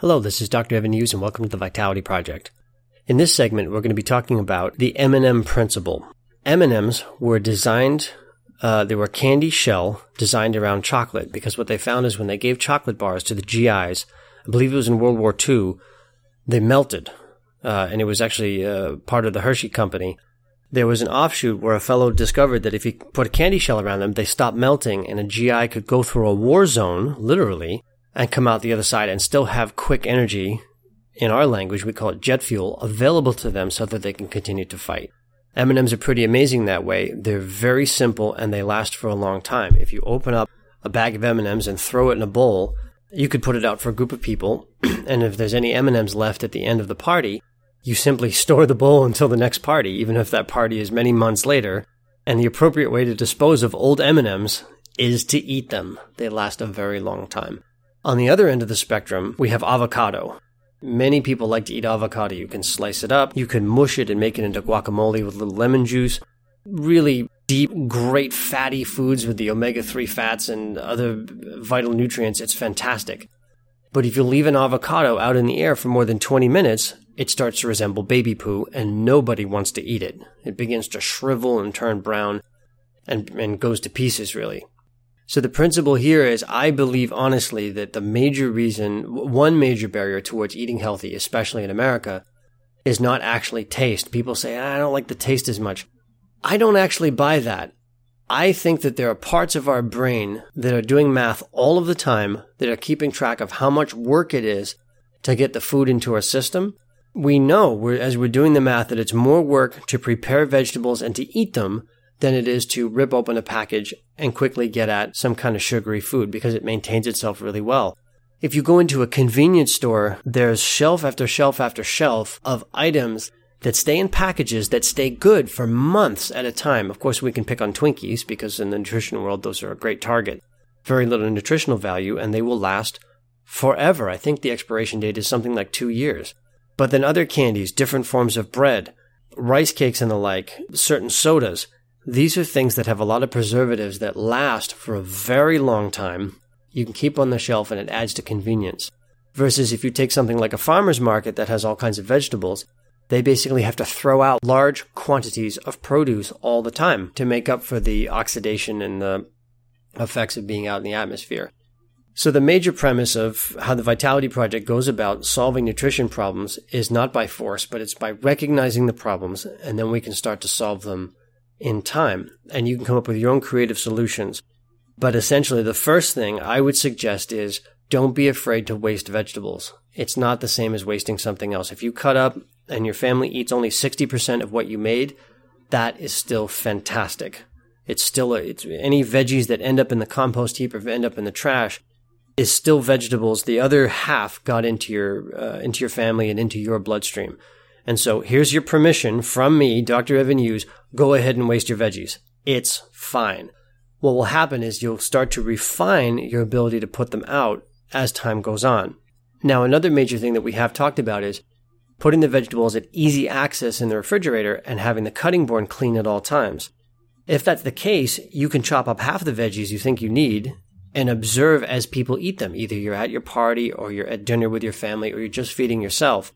Hello, this is Dr. Evan Hughes and welcome to the Vitality Project. In this segment, we're going to be talking about the M&M principle. M&Ms were designed, uh, they were candy shell designed around chocolate because what they found is when they gave chocolate bars to the GIs, I believe it was in World War II, they melted. Uh, and it was actually uh, part of the Hershey company. There was an offshoot where a fellow discovered that if he put a candy shell around them, they stopped melting and a GI could go through a war zone, literally, and come out the other side and still have quick energy. In our language, we call it jet fuel available to them so that they can continue to fight. M&Ms are pretty amazing that way. They're very simple and they last for a long time. If you open up a bag of M&Ms and throw it in a bowl, you could put it out for a group of people. and if there's any M&Ms left at the end of the party, you simply store the bowl until the next party, even if that party is many months later. And the appropriate way to dispose of old M&Ms is to eat them. They last a very long time. On the other end of the spectrum, we have avocado. Many people like to eat avocado. You can slice it up, you can mush it and make it into guacamole with a little lemon juice. Really deep, great fatty foods with the omega 3 fats and other vital nutrients. It's fantastic. But if you leave an avocado out in the air for more than 20 minutes, it starts to resemble baby poo and nobody wants to eat it. It begins to shrivel and turn brown and, and goes to pieces, really. So the principle here is I believe honestly that the major reason, one major barrier towards eating healthy, especially in America, is not actually taste. People say, ah, I don't like the taste as much. I don't actually buy that. I think that there are parts of our brain that are doing math all of the time that are keeping track of how much work it is to get the food into our system. We know we're, as we're doing the math that it's more work to prepare vegetables and to eat them than it is to rip open a package and quickly get at some kind of sugary food because it maintains itself really well. If you go into a convenience store, there's shelf after shelf after shelf of items that stay in packages that stay good for months at a time. Of course, we can pick on Twinkies because in the nutrition world, those are a great target. Very little nutritional value and they will last forever. I think the expiration date is something like two years. But then other candies, different forms of bread, rice cakes and the like, certain sodas, these are things that have a lot of preservatives that last for a very long time. You can keep on the shelf and it adds to convenience. Versus if you take something like a farmer's market that has all kinds of vegetables, they basically have to throw out large quantities of produce all the time to make up for the oxidation and the effects of being out in the atmosphere. So the major premise of how the Vitality Project goes about solving nutrition problems is not by force, but it's by recognizing the problems and then we can start to solve them in time and you can come up with your own creative solutions. But essentially, the first thing I would suggest is don't be afraid to waste vegetables. It's not the same as wasting something else. If you cut up and your family eats only 60% of what you made, that is still fantastic. It's still a, it's any veggies that end up in the compost heap or end up in the trash is still vegetables. The other half got into your uh, into your family and into your bloodstream. And so here's your permission from me, Dr. Evan Hughes. Go ahead and waste your veggies. It's fine. What will happen is you'll start to refine your ability to put them out as time goes on. Now, another major thing that we have talked about is putting the vegetables at easy access in the refrigerator and having the cutting board clean at all times. If that's the case, you can chop up half the veggies you think you need and observe as people eat them. Either you're at your party or you're at dinner with your family or you're just feeding yourself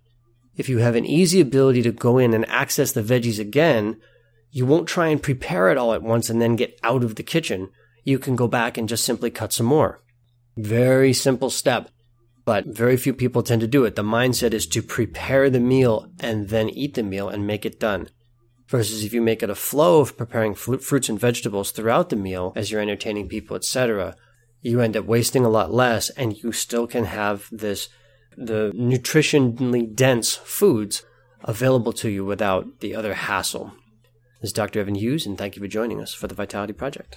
if you have an easy ability to go in and access the veggies again, you won't try and prepare it all at once and then get out of the kitchen. You can go back and just simply cut some more. Very simple step, but very few people tend to do it. The mindset is to prepare the meal and then eat the meal and make it done. Versus if you make it a flow of preparing fruits and vegetables throughout the meal as you're entertaining people, etc., you end up wasting a lot less and you still can have this the nutritionally dense foods available to you without the other hassle. This is Dr. Evan Hughes, and thank you for joining us for the Vitality Project.